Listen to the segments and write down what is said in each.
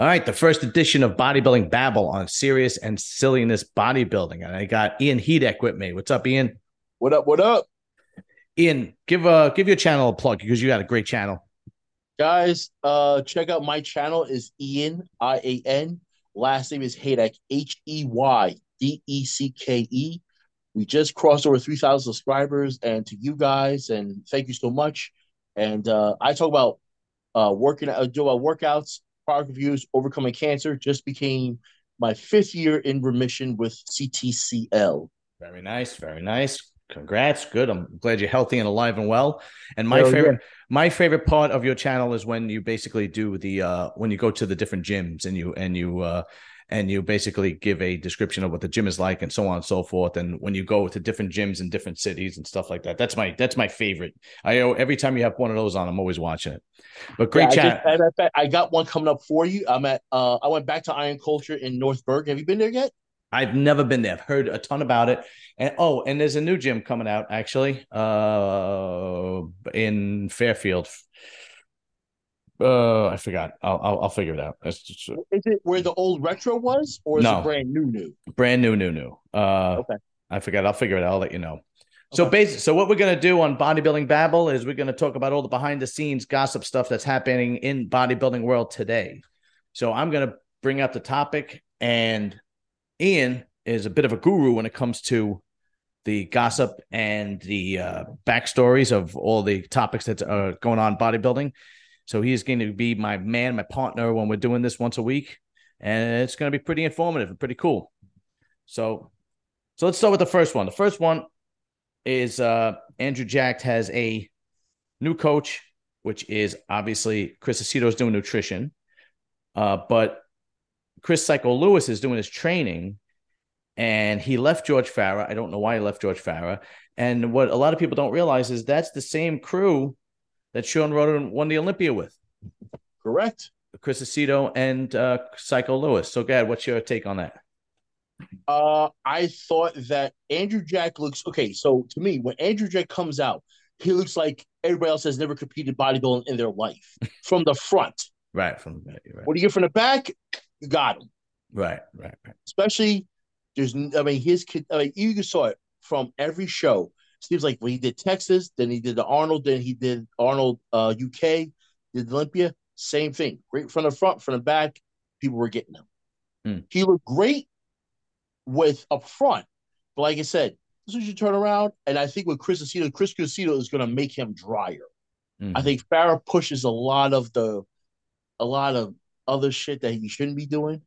All right, the first edition of Bodybuilding Babble on serious and silliness bodybuilding, and I got Ian Heydecke with me. What's up, Ian? What up? What up, Ian? Give uh give your channel a plug because you got a great channel. guys? Uh, check out my channel. Is Ian I A N. Last name is Heydecke H E Y D E C K E. We just crossed over three thousand subscribers, and to you guys, and thank you so much. And uh, I talk about uh working, uh, do about workouts, product reviews, overcoming cancer. Just became my fifth year in remission with CTCL. Very nice, very nice. Congrats, good. I'm glad you're healthy and alive and well. And my favorite, my favorite part of your channel is when you basically do the uh when you go to the different gyms and you and you uh and you basically give a description of what the gym is like and so on and so forth. And when you go to different gyms in different cities and stuff like that, that's my that's my favorite. I every time you have one of those on, I'm always watching it. But great Yeah, I chat. just- matter I got one coming up for you. I'm at. Uh, I went back to Iron Culture in North. Have you been there yet? I've never been there. I've heard a ton about it. And oh, and there's a new gym coming out actually, uh, in Fairfield. Uh, I forgot. I'll I'll, I'll figure it out. Just Is it where the old retro was, or is No. it brand new? New. brand new, new, new. Uh, Okay. I forgot. I'll figure it out. I'll let you know. So Okay. basic. So what we're gonna do on bodybuilding babble is we're gonna talk about all the behind the scenes gossip stuff that's happening in bodybuilding world today. So I'm gonna bring up the topic, and Ian is a bit of a guru when it comes to the gossip and the uh, backstories of all the topics that are going on in bodybuilding. So he is going to be my man, my partner when we're doing this once a week, and it's going to be pretty informative and pretty cool. So, so let's start with the first one. The first one is uh, Andrew Jack has a new coach, which is obviously Chris Aceto is doing nutrition, uh, but Chris Psycho Lewis is doing his training, and he left George Farah. I don't know why he left George Farah. And what a lot of people don't realize is that's the same crew that Shawn Rhoden won the Olympia with, Correct. Chris Aceto and uh, Psycho Lewis. So, Gad, what's your take on that? Uh, I thought that Andrew Jack looks okay. So to me, when Andrew Jack comes out, he looks like everybody else has never competed bodybuilding in their life. From the front, Right from right, right, what do you get from the back? You got him. right, right, right. Especially, there's. I mean, his kid. I mean, you saw it from every show. Seems like when he did Texas, then he did the Arnold, then he did Arnold uh, UK, did Olympia. Same thing. Great from the front, from the back. People were getting him. Hmm. He looked great with up front, but like I said, this is your turn around. And I think with Chris Aceto, Chris Aceto is going to make him drier. Mhm. I think Farah pushes a lot of the, a lot of other shit that he shouldn't be doing.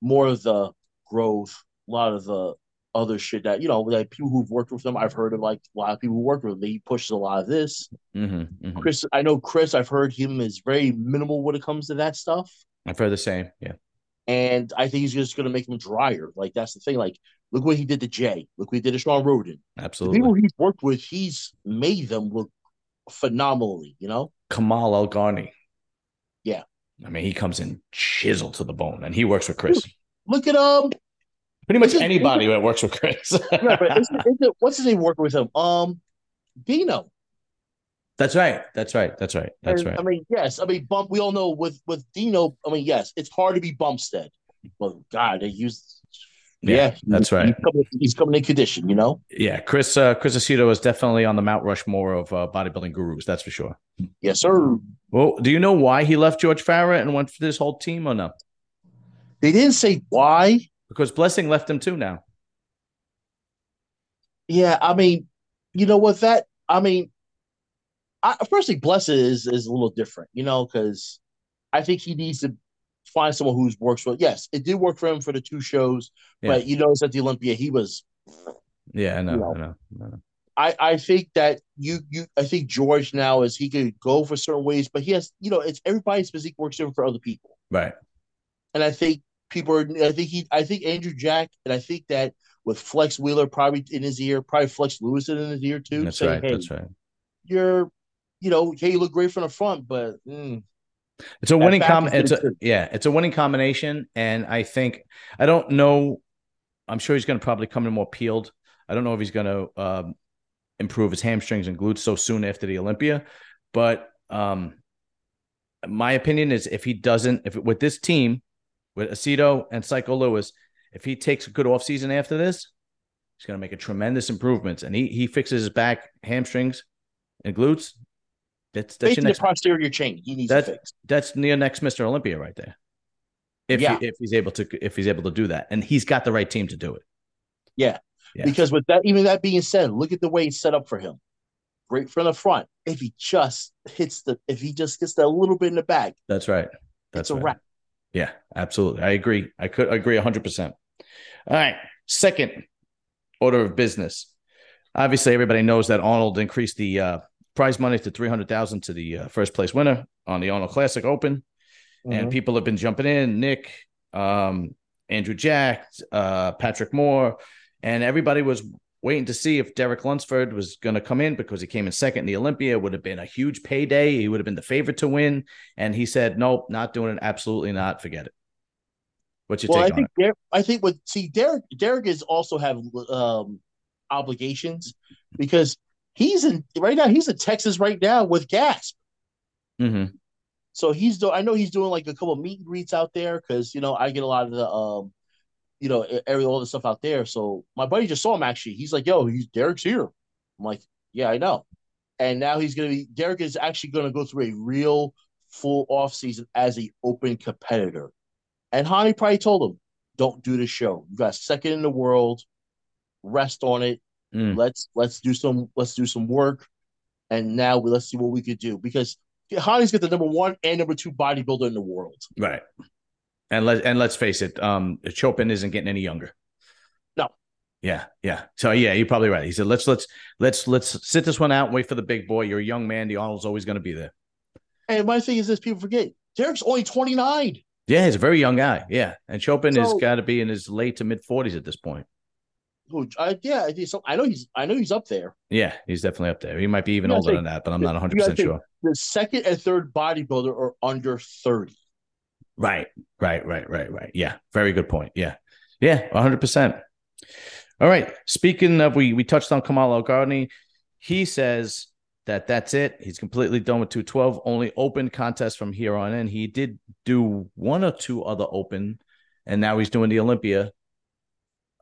More of the growth, a lot of the other shit that you know, like people who've worked with him. I've heard of like a lot of people who work with him. He pushes a lot of this. Mhm, mhm. Chris, I know Chris. I've heard him is very minimal when it comes to that stuff. I've heard the same. Yeah. And I think he's just going to make him drier. Like that's the thing. Like look what he did to Jay. Look what he did to Shawn Rhoden. The Absolutely. people he's worked with, he's made them look phenomenally. You know. Kamal Garni. I mean, he comes in chiseled to the bone, and he works with Chris. Look at um. Pretty much Is it- anybody that works with Chris. But is it, is what's his name working with him? Um, Dino. That's right. That's right. That's right. That's And, right. I mean, yes. I mean, bump. We all know with with Dino. I mean, yes, it's hard to be Bumstead. Well, God, they use. Yeah, that's right. He's coming, he's coming in condition, you know. Yeah, Chris uh, Chris Aceto is definitely on the Mount Rushmore of uh, bodybuilding gurus. That's for sure. Yes, sir. Well, do you know why he left George Farah and went for this whole team or no? They didn't say why. Because Blessing left him too now. Yeah, I mean, you know what? That I mean, I firstly, Blessed is is a little different, you know, because I think he needs to find someone who's works well. Yes, it did work for him for the two shows, but you notice at the Olympia, he was. Yeah, I know. No. I know. I know. I I think that you you I think George now is he could go for certain ways, but he has you know it's everybody's physique works different for other people, Right. and I think people are. I think he. I think Andrew Jack, and I think that with Flex Wheeler probably in his ear, probably Flex Lewis in his ear too. That's saying, right. Hey, That's right. you're, you know, hey, you look great from the front, but mm, It's a winning com. It's a yeah. It's a winning combination, and I think I don't know. I'm sure he's going to probably come in more peeled. I don't know if he's going to um, improve his hamstrings and glutes so soon after the Olympia, but um, my opinion is if he doesn't, if with this team, with Aceto and Psycho Lewis, if he takes a good offseason after this, he's going to make a tremendous improvements. And he he fixes his back, hamstrings, and glutes. That's that's your next. the posterior chain. He needs That's to fix. that's near next Mr. Olympia right there. If Yeah. he, if he's able to if he's able to do that, and he's got the right team to do it. Yeah. Yeah. Because with that, even that being said, look at the way it's set up for him. Great from the front. If he just hits the, if he just gets that little bit in the back, That's right. That's a right. wrap. Yeah, absolutely. I agree. I could agree 100%. All right. Second order of business. Obviously, everybody knows that Arnold increased the uh, prize money to 300000 to the uh, first place winner on the Arnold Classic Open. And Mhm. people have been jumping in Nick, um, Andrew Jack, uh, Patrick Moore, and everybody was waiting to see if Derek Lunsford was going to come in because he came in second in the Olympia. It would have been a huge payday. He would have been the favorite to win. And he said, nope, not doing it. Absolutely not. Forget it. What's your Well, I take on think it? Der- I think with see Derek Derek is also have um obligations because he's in right now. He's in Texas right now with Gasp. hmm So he's doing. I know he's doing like a couple of meet and greets out there because you know I get a lot of the um, you know, every all the stuff out there. So my buddy just saw him actually. He's like, "Yo, he's Derek's here." I'm like, "Yeah, I know." And now he's gonna be. Derek is actually gonna go through a real full off season as a open competitor. And Hany probably told him, "Don't do the show. You got second in the world. Rest on it. Mm. Let's let's do some let's do some work, and now we, let's see what we could do because Hany's got the number one and number two bodybuilder in the world. Right. And let's and let's face it, um, Choopan isn't getting any younger. No. Yeah, yeah. So yeah, you're probably right. He said, let's let's let's let's sit this one out and wait for the big boy. You're a young man. The Arnold's always going to be there. And my thing is this: people forget Derek's only twenty nine. Yeah, he's a very young guy. Yeah, and Choopan has got to be in his late to mid forties at this point. Who? I, yeah, I so. I know he's. I know he's up there. Yeah, he's definitely up there. He might be even older think- than that, but I'm not 100 percent sure. The second and third bodybuilder are under thirty. Right, right, right, right, right. Yeah, very good point. Yeah, yeah, 100. percent All right. Speaking of, we we touched on Kamal El He says that that's it. He's completely done with 212. Only open contest from here on in. He did do one or two other open, and now he's doing the Olympia.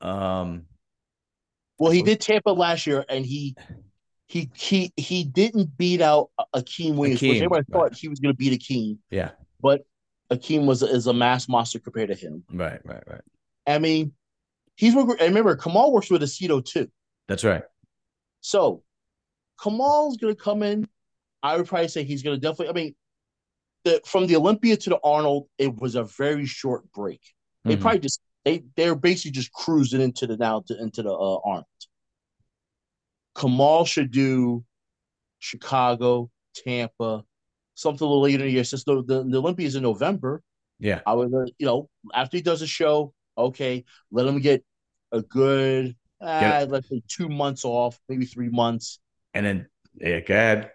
Um, Well, he did Tampa last year, and he he he he didn't beat out Akim Williams. which Akim, everybody right. thought he was going to beat Akim, yeah, but Akim was is a mass monster compared to him. right, right, right. I mean, he's. And remember, Kamal works with Aceto too. That's right. So Kamal's going to come in. I would probably say he's going to definitely. I mean, the, from the Olympia to the Arnold, it was a very short break. They Mhm. probably just they they're basically just cruising into the now to, into the uh, Arnold. Kamal should do Chicago, Tampa, something a little later in the year. Since the, the, the in November, Yeah, I would uh, you know after he does a show, okay, let him get a good uh, let's say two months off, maybe three months, and then yeah, go ahead.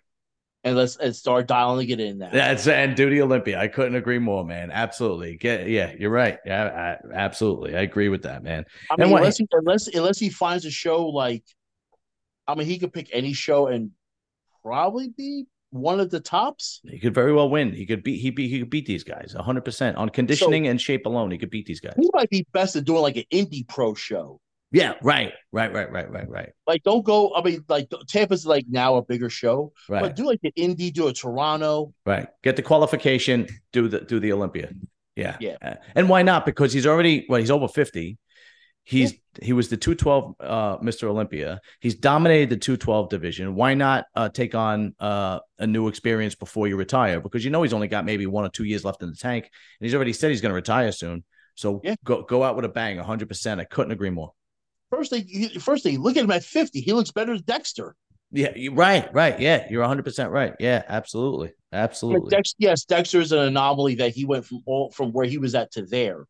and let's and start dialing it in now. That's and do the Olympia. I couldn't agree more, man. Absolutely. Get yeah, you're right. Yeah, I, absolutely. I agree with that, man. I And mean, unless he, unless unless he finds a show like, I mean, he could pick any show and probably be one of the tops. He could very well win. He could beat he beat he could beat these guys 100 percent on conditioning and shape alone. He could beat these guys. He might be best at doing like an indie pro show. Yeah, right, right, right, right, right, right, Like, don't go. I mean, like Tampa's like now a bigger show, right, but do like an indie, do a Toronto. right. Get the qualification. Do the do the Olympia. Yeah, Yeah. Uh, and why not? Because he's already well, he's over 50. He's he was the 212 uh Mr. Olympia. He's dominated the 212 division. Why not uh take on uh a new experience before you retire? Because you know he's only got maybe one or two years left in the tank, and he's already said he's going to retire soon. So Yeah. go go out with a bang, 100. percent I couldn't agree more. First thing, first thing, look at him at fifty. He looks better than Dexter. Yeah, you right, right. Yeah, you're 100 percent right. Yeah, absolutely, absolutely. Dex, yes, Dexter is an anomaly that he went from all from where he was at to there,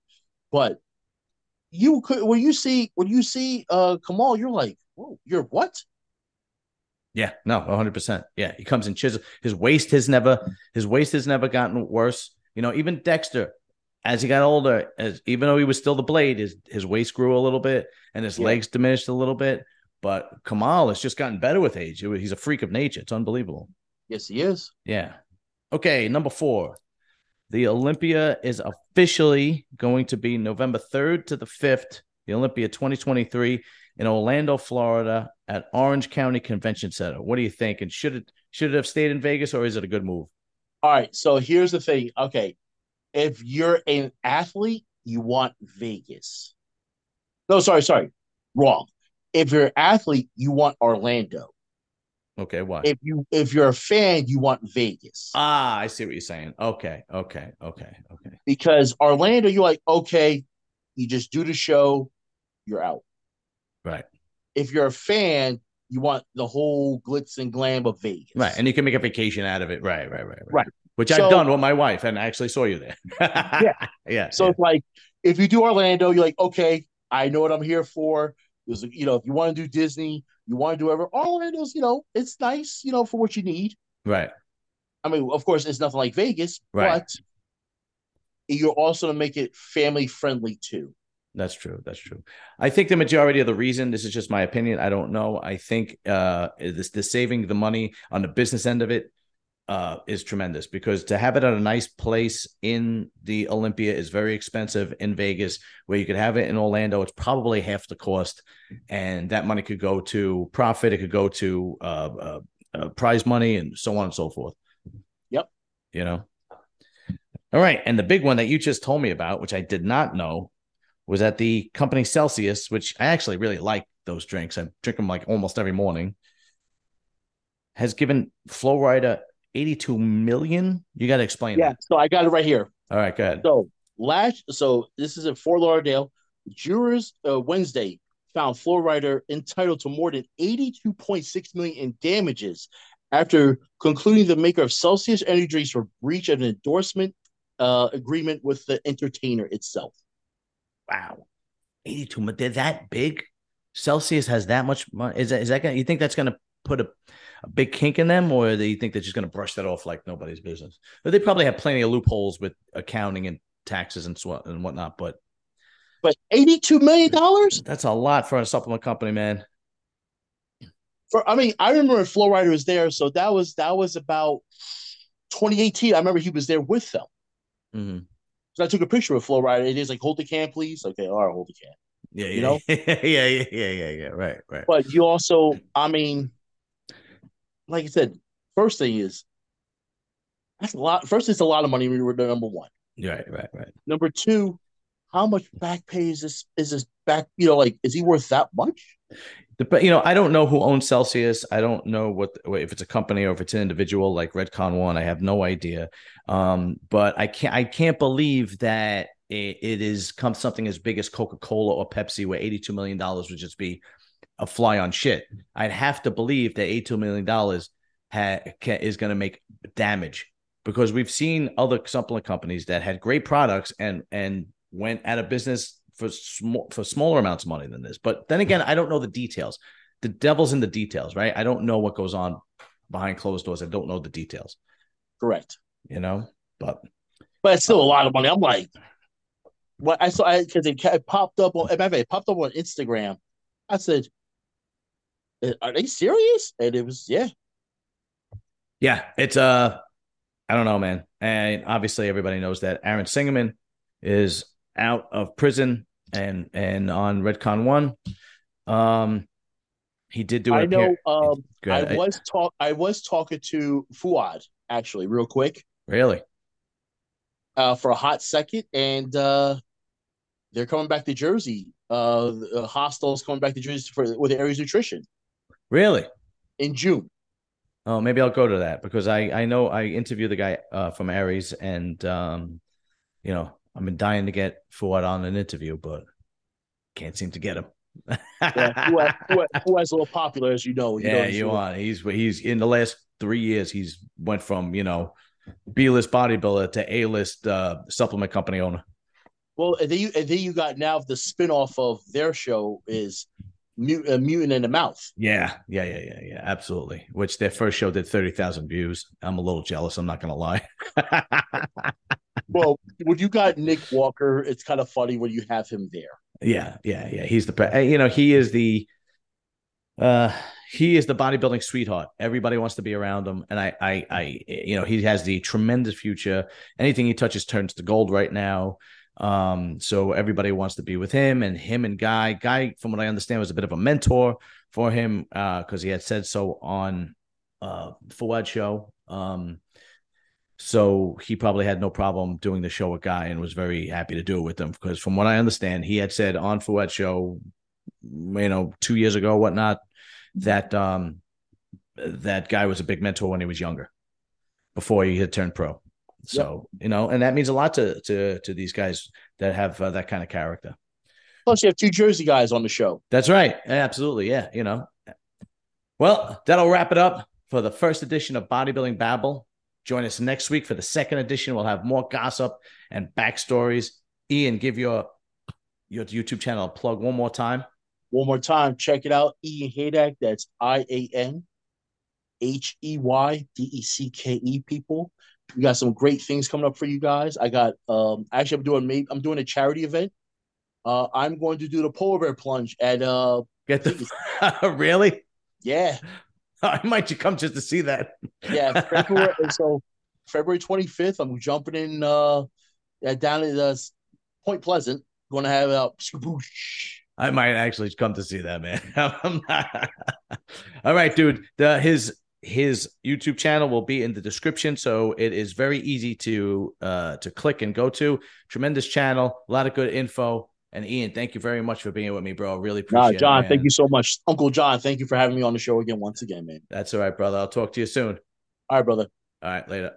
but you could when you see when you see uh Kamal, you're like, whoa, you're what? Yeah, no, 100. percent Yeah, he comes in chisel. His waist has never his waist has never gotten worse. You know, even Dexter, as he got older, as even though he was still the blade, his his waist grew a little bit and his Yeah. legs diminished a little bit. But Kamal has just gotten better with age. He's a freak of nature. It's unbelievable. Yes, he is. Yeah. Okay, number four. The Olympia is officially going to be November 3rd to the 5th, the Olympia 2023 in Orlando, Florida at Orange County Convention Center. What do you think? And should it should it have stayed in Vegas or is it a good move? All right, so here's the thing. Okay, if you're an athlete, you want Vegas. No, sorry, sorry, wrong. If you're an athlete, you want Orlando. Okay, why? If you if you're a fan, you want Vegas. Ah, I see what you're saying. Okay, okay, okay, okay. Because Orlando, you're like, okay, you just do the show, you're out. Right. If you're a fan, you want the whole glitz and glam of Vegas. Right. And you can make a vacation out of it. Right, right, right, right. Right. Which So- I've done with my wife and I actually saw you there. yeah. Yeah. So yeah. it's like if you do Orlando, you're like, okay, I know what I'm here for. There's, you know, if you want to do Disney, you want to do whatever. Orlando's, you know, it's nice, you know, for what you need. right. I mean, of course, it's nothing like Vegas, Right. but you're also to make it family friendly too. That's true. That's true. I think the majority of the reason, this is just my opinion. I don't know. I think uh this the saving the money on the business end of it uh is tremendous because to have it at a nice place in the Olympia is very expensive in Vegas, where you could have it in Orlando, it's probably half the cost. And that money could go to profit, it could go to uh, uh, uh prize money and so on and so forth. Yep. You know. All right. And the big one that you just told me about, which I did not know, was at the company Celsius, which I actually really like those drinks. I drink them like almost every morning. Has given Flo Rida 82 million. You got to explain Yeah. that. So I got it right here. All right, go ahead. So last, so this is in Fort Lauderdale. Jurors uh, Wednesday found Flo Rida entitled to more than 82.6 million in damages after concluding the maker of Celsius energy drinks for breach of an endorsement uh, agreement with the entertainer itself. Wow. 82 million. They're that big. Celsius has that much money. Is that, is that going to, you think that's going to put a, a big kink in them or do you think they're just going to brush that off like nobody's business? But they probably have plenty of loopholes with accounting and taxes and so and whatnot, but But 82 million dollars that's a lot for a supplement company, man. for I mean, I remember when Flo Rida was there, so that was that was about 2018. I remember he was there with them. hmm So I took a picture with Flo Rida. It is like, hold the can, please. Okay, all right, hold the can. Yeah, yeah, You know? yeah, yeah, yeah, yeah, yeah. Right, right. But you also, I mean, like I said, first thing is that's a lot. First, it's a lot of money when you were number one. Right, right, right. Number two, how much back pay is this? Is this back? You know, like is he worth that much? But you know, I don't know who owns Celsius. I don't know what if it's a company or if it's an individual like Redcon One. I have no idea. Um, but I can't I can't believe that it, it is come something as big as Coca Cola or Pepsi, where eighty two million dollars would just be a fly on shit. I'd have to believe that eighty two million dollars ha- is going to make damage because we've seen other supplement companies that had great products and and went out of business for small for smaller amounts of money than this. But then again, I don't know the details. The devil's in the details, right? I don't know what goes on behind closed doors. I don't know the details, Correct. you know. But But it's still a lot of money. I'm like, what I saw because it, it popped up on. matter of fact, It popped up on Instagram. I said, "Uh, "Are they serious?" And it was, yeah. yeah, it's uh, I don't know, man. And obviously, everybody knows that Aaron Singerman is out of prison and and on Redcon One. Um, he did do. an I know. Um, I was talk. I was talking to Fouad actually, real quick, really. uh, for a hot second, and uh, they're coming back to Jersey. Uh, the hostels coming back to Jersey for with Aries Nutrition Really? in June. Oh, maybe I'll go to that because I I know I interviewed the guy uh, from Aries and um, you know, I've been dying to get Fouad on an interview, but can't seem to get him. Yeah, Fouad, Fouad, Fouad's a little popular, as you know. You yeah, he's you a little- he's he's in the last three years he's went from you know B list bodybuilder to A list uh, supplement company owner. Well, and then you and then you got now the spinoff of their show is Mut- uh, Mutant in the Mouth. Yeah, yeah, yeah, yeah, yeah, absolutely. Which their first show did thirty thousand views. I'm a little jealous. I'm not gonna lie. Well, when you got Nick Walker, it's kind of funny when you have him there. Yeah, yeah, yeah. He's the you know he is the Uh, he is the bodybuilding sweetheart. Everybody wants to be around him, and I, I, I, you know, he has the tremendous future. Anything he touches turns to gold right now. Um, so everybody wants to be with him, and him and Guy. Guy, from what I understand, was a bit of a mentor for him uh, because uh, he had said so on uh Fouad show. Um, so he probably had no problem doing the show with Guy and was very happy to do it with him because from what I understand, he had said on Fouad show, you know, two years ago, whatnot, that um that guy was a big mentor when he was younger, before he had turned pro. So yep. you know, and that means a lot to to to these guys that have uh, that kind of character. Plus, you have two Jersey guys on the show. That's right. Absolutely, yeah. You know. Well, that'll wrap it up for the first edition of Bodybuilding Babble. Join us next week for the second edition. We'll have more gossip and backstories. Ian, give your your YouTube channel a plug one more time. One more time, check it out. Ian Heydecke. That's I A N H E Y D E C K E. People, we got some great things coming up for you guys. I got um actually I'm doing maybe I'm doing a charity event. Uh, I'm going to do the polar bear plunge at uh. Get the really? Yeah. I might you come just to see that. yeah, February. so February 25th, I'm jumping in uh down at uh, Point Pleasant. Going to have a uh, I might actually come to see that, man. All right, dude. The his his YouTube channel will be in the description, so it is very easy to uh to click and go to. Tremendous channel, a lot of good info. And Ian, thank you very much for being with me, bro. Really appreciate nah, John, it. thank you so much. Uncle John, thank you for having me on the show again once again, man. That's all right, brother. I'll talk to you soon. All right, brother. All right, later.